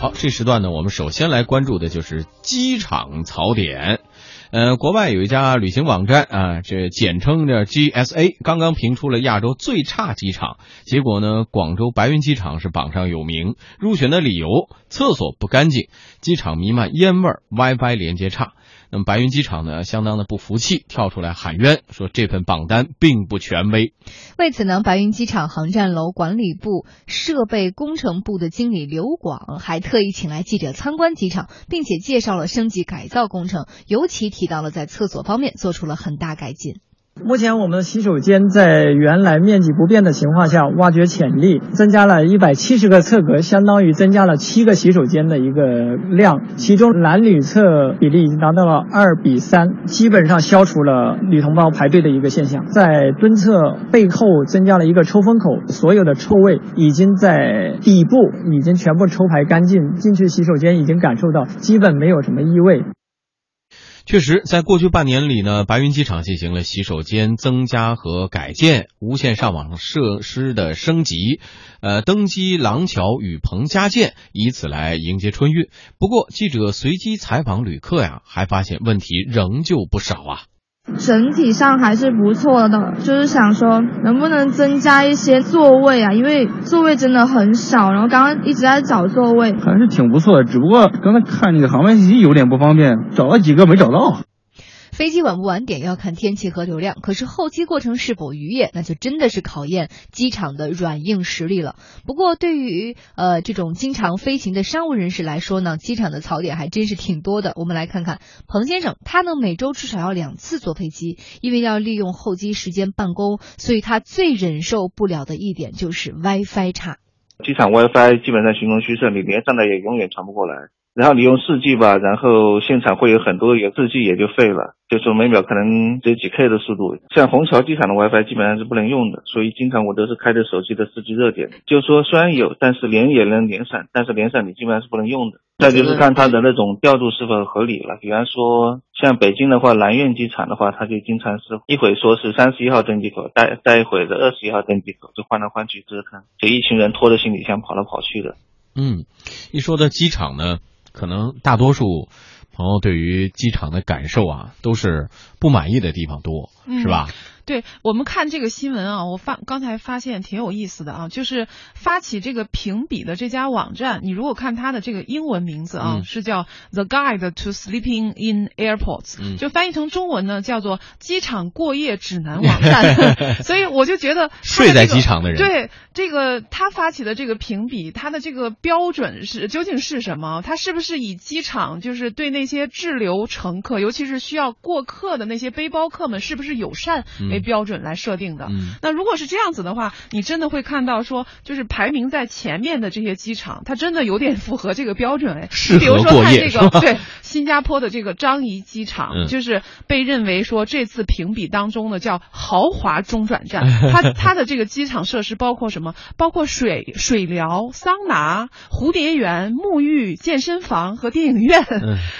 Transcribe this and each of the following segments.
好，这时段呢，我们首先来关注的就是机场槽点。呃，国外有一家旅行网站啊，这简称叫 GSA，刚刚评出了亚洲最差机场。结果呢，广州白云机场是榜上有名。入选的理由：厕所不干净，机场弥漫烟味儿，WiFi 连接差。那么白云机场呢，相当的不服气，跳出来喊冤，说这份榜单并不权威。为此呢，白云机场航站楼管理部设备工程部的经理刘广还特意请来记者参观机场，并且介绍了升级改造工程，尤其提到了在厕所方面做出了很大改进。目前我们的洗手间在原来面积不变的情况下，挖掘潜力，增加了一百七十个侧格，相当于增加了七个洗手间的一个量。其中男女厕比例已经达到了二比三，基本上消除了女同胞排队的一个现象。在蹲厕背后增加了一个抽风口，所有的臭味已经在底部已经全部抽排干净，进去洗手间已经感受到基本没有什么异味。确实，在过去半年里呢，白云机场进行了洗手间增加和改建、无线上网设施的升级，呃，登机廊桥雨棚加建，以此来迎接春运。不过，记者随机采访旅客呀，还发现问题仍旧不少啊。整体上还是不错的，就是想说能不能增加一些座位啊，因为座位真的很少，然后刚刚一直在找座位，还是挺不错的，只不过刚才看那个航班信息有点不方便，找了几个没找到。飞机晚不晚点要看天气和流量，可是候机过程是否愉悦，那就真的是考验机场的软硬实力了。不过对于呃这种经常飞行的商务人士来说呢，机场的槽点还真是挺多的。我们来看看彭先生，他呢每周至少要两次坐飞机，因为要利用候机时间办公，所以他最忍受不了的一点就是 WiFi 差。机场 WiFi 基本上形同虚设，你连上的也永远传不过来。然后你用四 G 吧，然后现场会有很多有四 G 也就废了，就是每秒可能只有几 K 的速度。像虹桥机场的 WiFi 基本上是不能用的，所以经常我都是开着手机的四 G 热点，就说虽然有，但是连也能连上，但是连上你基本上是不能用的。再就是看它的那种调度是否合理了，比方说像北京的话，南苑机场的话，它就经常是一会说是三十一号登机口，待待一会的二十一号登机口，就换来换去折腾，就一群人拖着行李箱跑来跑去的。嗯，一说到机场呢。可能大多数朋友对于机场的感受啊，都是不满意的地方多，是吧？对我们看这个新闻啊，我发刚才发现挺有意思的啊，就是发起这个评比的这家网站，你如果看它的这个英文名字啊，是叫 The Guide to Sleeping in Airports，就翻译成中文呢叫做机场过夜指南网站。所以我就觉得睡在机场的人，对这个他发起的这个评比，他的这个标准是究竟是什么？他是不是以机场就是对那些滞留乘客，尤其是需要过客的那些背包客们，是不是友善？为标准来设定的。那如果是这样子的话，你真的会看到说，就是排名在前面的这些机场，它真的有点符合这个标准哎。比如说看这个，对新加坡的这个樟宜机场，就是被认为说这次评比当中的叫豪华中转站。它它的这个机场设施包括什么？包括水水疗、桑拿、蝴蝶园、沐浴、健身房和电影院。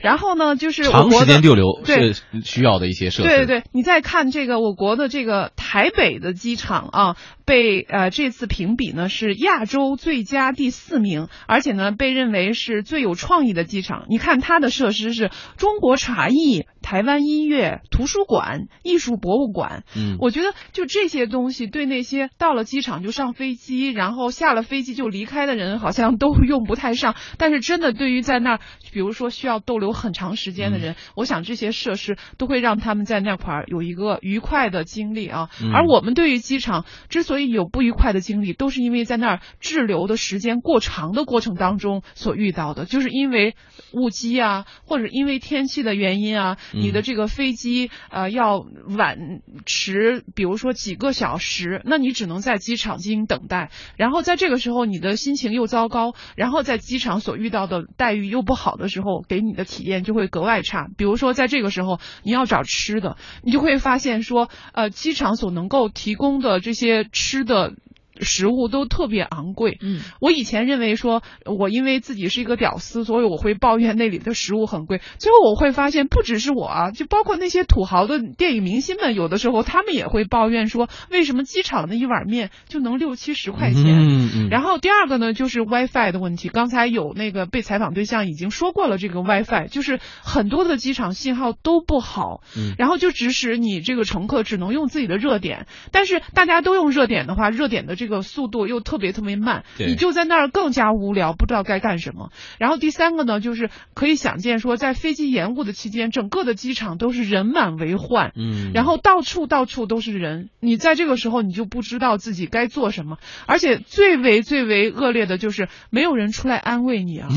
然后呢，就是长时间逗留是需要的一些设施。对对，你再看这个我国。的这个台北的机场啊，被呃这次评比呢是亚洲最佳第四名，而且呢被认为是最有创意的机场。你看它的设施是中国茶艺、台湾音乐、图书馆、艺术博物馆。嗯，我觉得就这些东西对那些到了机场就上飞机，然后下了飞机就离开的人好像都用不太上。但是真的对于在那儿，比如说需要逗留很长时间的人，我想这些设施都会让他们在那块儿有一个愉快的。经历啊，而我们对于机场之所以有不愉快的经历，都是因为在那儿滞留的时间过长的过程当中所遇到的，就是因为误机啊，或者因为天气的原因啊，你的这个飞机呃要晚迟，比如说几个小时，那你只能在机场进行等待，然后在这个时候你的心情又糟糕，然后在机场所遇到的待遇又不好的时候，给你的体验就会格外差。比如说在这个时候你要找吃的，你就会发现说。呃，机场所能够提供的这些吃的食物都特别昂贵。嗯，我以前认为说，我因为自己是一个屌丝，所以我会抱怨那里的食物很贵。最后我会发现，不只是我啊，就包括那些土豪的电影明星们，有的时候他们也会抱怨说，为什么机场的一碗面就能六七十块钱？嗯嗯，然后第二个呢，就是 WiFi 的问题。刚才有那个被采访对象已经说过了，这个 WiFi 就是很多的机场信号都不好，嗯然后就指使你这个乘客只能用自己的热点。但是大家都用热点的话，热点的这个速度又特别特别慢，你就在那儿更加无聊，不知道该干什么。然后第三个呢，就是可以想见说，在飞机延误的期间，整个的机场都是人满为患。嗯，然后到处到处都是人，你在这个时候你就不知道自己该做什么，而且最为最为恶劣的就是没有人出来安慰你啊，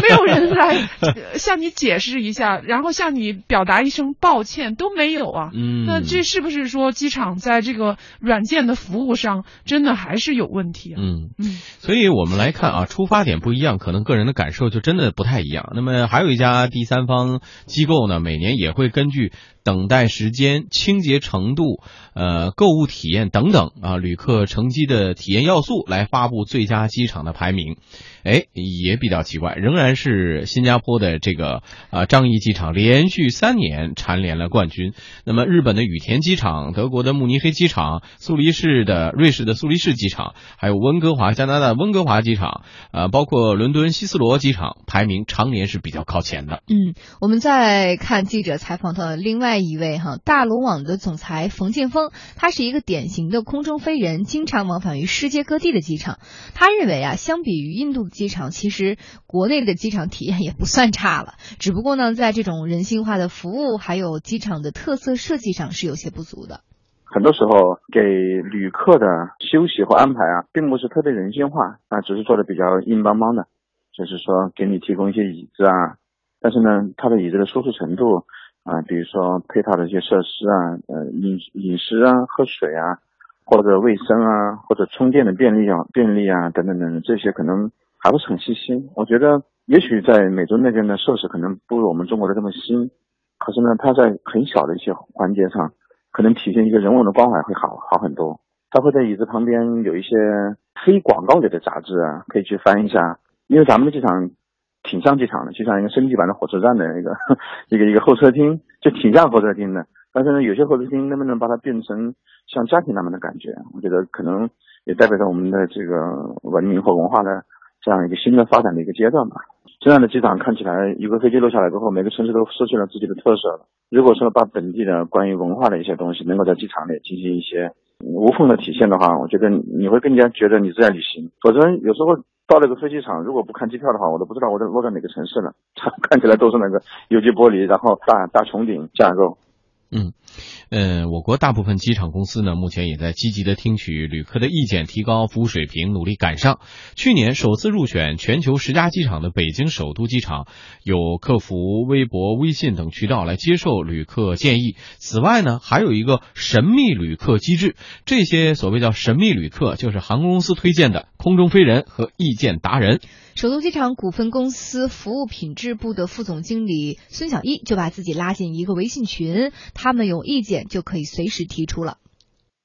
没有人来呃向你解释一下，然后向你表达一声抱歉都没有啊。嗯，那这是不是说机场在这个软件的服务上真的还是有问题啊？嗯。嗯所以我们来看啊，出发点不一样，可能个人的感受就真的不太一样。那么还有一家第三方机构呢，每年也会根据等待时间、清洁程度、呃购物体验等等啊旅客乘机的体验要素来发布最佳机场的排名。哎，也比较奇怪，仍然是新加坡的这个啊樟宜机场连续三年蝉联了冠军。那么日本的羽田机场、德国的慕尼黑机场、苏黎世的瑞士的苏黎世机场，还有温哥华加拿大温哥华机场，呃，包括伦敦希斯罗机场，排名常年是比较靠前的。嗯，我们再看记者采访的另外一位哈，大龙网的总裁冯建峰，他是一个典型的空中飞人，经常往返于世界各地的机场。他认为啊，相比于印度的机场，其实国内的机场体验也不算差了，只不过呢，在这种人性化的服务还有机场的特色设计上是有些不足的。很多时候给旅客的休息或安排啊，并不是特别人性化啊，只是做的比较硬邦邦的，就是说给你提供一些椅子啊，但是呢，它的椅子的舒适程度啊，比如说配套的一些设施啊，呃，饮饮食啊、喝水啊，或者卫生啊，或者充电的便利啊、便利啊等等等等，这些可能还不是很细心。我觉得也许在美洲那边的设施可能不如我们中国的这么新，可是呢，它在很小的一些环节上。可能体现一个人文的关怀会好好很多。他会在椅子旁边有一些非广告类的杂志啊，可以去翻一下。因为咱们的机场挺像机场的，就像一个升级版的火车站的一个 一个一个候车厅，就挺像候车厅的。但是呢，有些候车厅能不能把它变成像家庭那么的感觉？我觉得可能也代表着我们的这个文明和文化的这样一个新的发展的一个阶段吧。这样的机场看起来，一个飞机落下来之后，每个城市都失去了自己的特色了。如果说把本地的关于文化的一些东西能够在机场里进行一些无缝的体现的话，我觉得你会更加觉得你是在旅行。否则有时候到那个飞机场，如果不看机票的话，我都不知道我在落在哪个城市了。看起来都是那个有机玻璃，然后大大穹顶架构。嗯，呃，我国大部分机场公司呢，目前也在积极的听取旅客的意见，提高服务水平，努力赶上。去年首次入选全球十佳机场的北京首都机场，有客服微博、微信等渠道来接受旅客建议。此外呢，还有一个神秘旅客机制，这些所谓叫神秘旅客，就是航空公司推荐的空中飞人和意见达人。首都机场股份公司服务品质部的副总经理孙小一就把自己拉进一个微信群，他们有意见就可以随时提出了。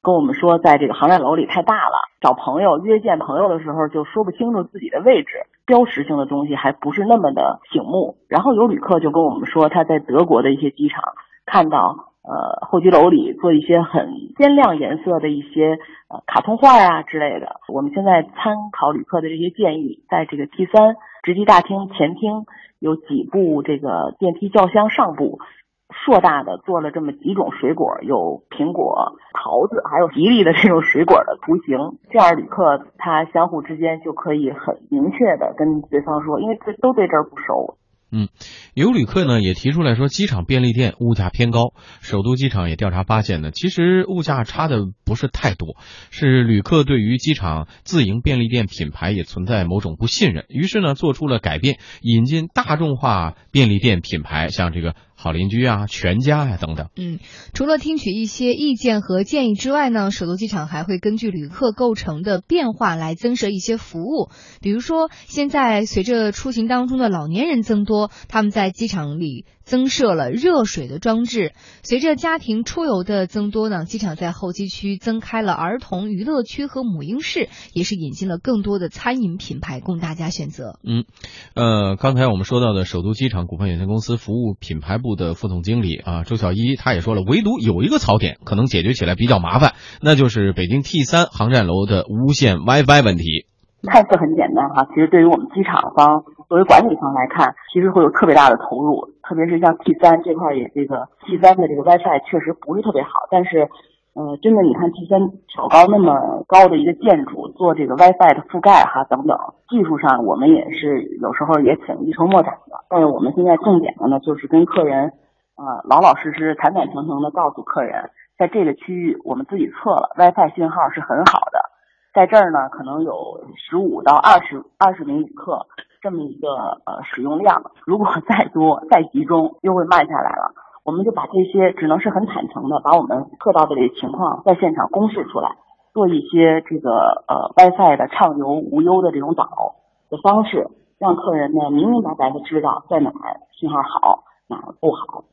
跟我们说，在这个航站楼里太大了，找朋友约见朋友的时候就说不清楚自己的位置，标识性的东西还不是那么的醒目。然后有旅客就跟我们说，他在德国的一些机场看到。呃，候机楼里做一些很鲜亮颜色的一些呃卡通画啊之类的。我们现在参考旅客的这些建议，在这个 T 三值机大厅前厅有几部这个电梯轿厢上部硕大的做了这么几种水果，有苹果、桃子，还有吉利的这种水果的图形。这样旅客他相互之间就可以很明确的跟对方说，因为这都对这儿不熟。嗯，有旅客呢也提出来说，机场便利店物价偏高。首都机场也调查发现呢，其实物价差的不是太多，是旅客对于机场自营便利店品牌也存在某种不信任，于是呢做出了改变，引进大众化便利店品牌，像这个好邻居啊、全家呀、等等。嗯，除了听取一些意见和建议之外呢，首都机场还会根据旅客构成的变化来增设一些服务，比如说现在随着出行当中的老年人增多。他们在机场里增设了热水的装置。随着家庭出游的增多呢，机场在候机区增开了儿童娱乐区和母婴室，也是引进了更多的餐饮品牌供大家选择。嗯，呃，刚才我们说到的首都机场股份有限公司服务品牌部的副总经理啊周小一，他也说了，唯独有一个槽点可能解决起来比较麻烦，那就是北京 T 三航站楼的无线 WiFi 问题。看似很简单哈，其实对于我们机场方作为管理层来看，其实会有特别大的投入，特别是像 T 三这块也这个 T 三的这个 WiFi 确实不是特别好，但是，呃，真的你看提前挑高那么高的一个建筑做这个 WiFi 的覆盖哈等等，技术上我们也是有时候也挺一筹莫展的。但是我们现在重点的呢，就是跟客人，呃，老老实实、坦坦诚诚的告诉客人，在这个区域我们自己测了 WiFi 信号是很好的。在这儿呢，可能有十五到二十二十名旅客这么一个呃使用量，如果再多再集中，又会慢下来了。我们就把这些只能是很坦诚的，把我们测到的这些情况在现场公示出来，做一些这个呃 WiFi 的畅游无忧的这种导的方式，让客人呢明明白白的知道在哪儿信号好，哪儿不好。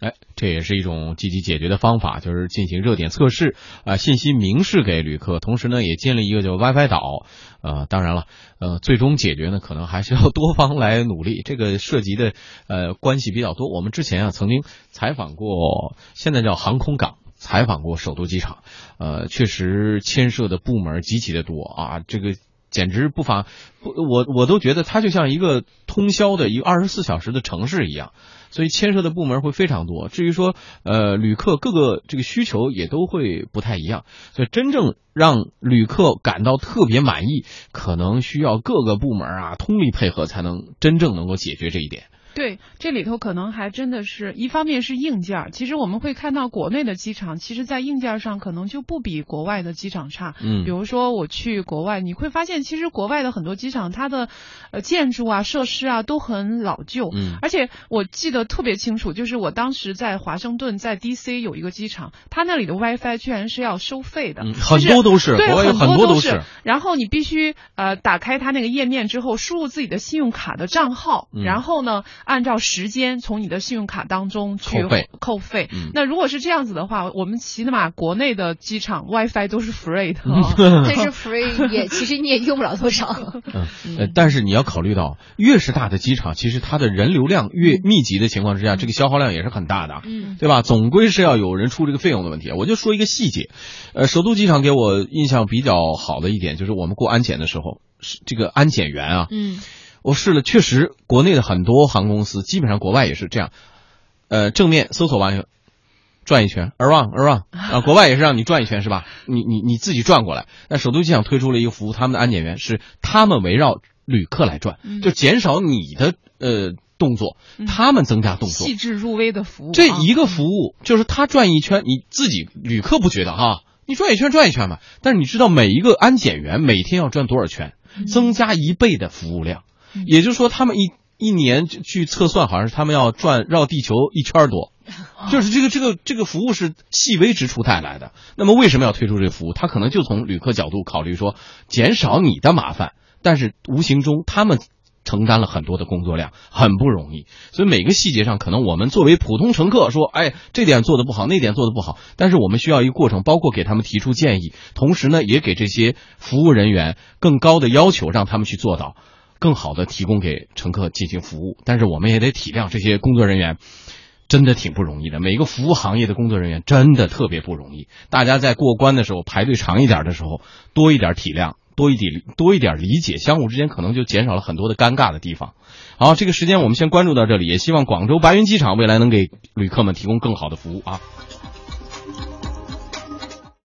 哎，这也是一种积极解决的方法，就是进行热点测试啊，信息明示给旅客，同时呢也建立一个叫 WiFi 岛。呃，当然了，呃，最终解决呢，可能还是要多方来努力，这个涉及的呃关系比较多。我们之前啊曾经采访过，现在叫航空港，采访过首都机场，呃，确实牵涉的部门极其的多啊，这个。简直不乏，我我都觉得它就像一个通宵的一个二十四小时的城市一样，所以牵涉的部门会非常多。至于说，呃，旅客各个这个需求也都会不太一样，所以真正让旅客感到特别满意，可能需要各个部门啊通力配合，才能真正能够解决这一点。对，这里头可能还真的是一方面是硬件儿，其实我们会看到国内的机场，其实在硬件上可能就不比国外的机场差。嗯，比如说我去国外，你会发现其实国外的很多机场，它的呃建筑啊、设施啊都很老旧。嗯，而且我记得特别清楚，就是我当时在华盛顿，在 D.C. 有一个机场，它那里的 WiFi 居然是要收费的，很多都是，对，很多都是。然后你必须呃打开它那个页面之后，输入自己的信用卡的账号，然后呢。按照时间从你的信用卡当中去扣费，扣费。嗯，那如果是这样子的话，我们起码国内的机场 WiFi 都是 free 的，但是 free 也其实你也用不了多少。嗯，但是你要考虑到，越是大的机场，其实它的人流量越密集的情况之下，这个消耗量也是很大的，嗯，对吧？总归是要有人出这个费用的问题。我就说一个细节，呃，首都机场给我印象比较好的一点就是我们过安检的时候，是这个安检员啊，嗯。我试了，确实，国内的很多航空公司，基本上国外也是这样，呃，正面搜索完，转一圈，around around 啊，国外也是让你转一圈是吧？你你你自己转过来。那首都机场推出了一个服务，他们的安检员是他们围绕旅客来转，就减少你的呃动作，他们增加动作，细致入微的服务。这一个服务就是他转一圈，你自己旅客不觉得哈，你转一圈转一圈嘛。但是你知道每一个安检员每天要转多少圈，增加一倍的服务量。也就是说，他们一一年去测算，好像是他们要转绕地球一圈多，就是这个这个这个服务是细微之处带来的。那么为什么要推出这个服务？他可能就从旅客角度考虑说，减少你的麻烦，但是无形中他们承担了很多的工作量，很不容易。所以每个细节上，可能我们作为普通乘客说，哎，这点做的不好，那点做的不好，但是我们需要一个过程，包括给他们提出建议，同时呢，也给这些服务人员更高的要求，让他们去做到。更好的提供给乘客进行服务，但是我们也得体谅这些工作人员，真的挺不容易的。每个服务行业的工作人员真的特别不容易。大家在过关的时候排队长一点的时候，多一点体谅，多一点多一点理解，相互之间可能就减少了很多的尴尬的地方。好，这个时间我们先关注到这里，也希望广州白云机场未来能给旅客们提供更好的服务啊。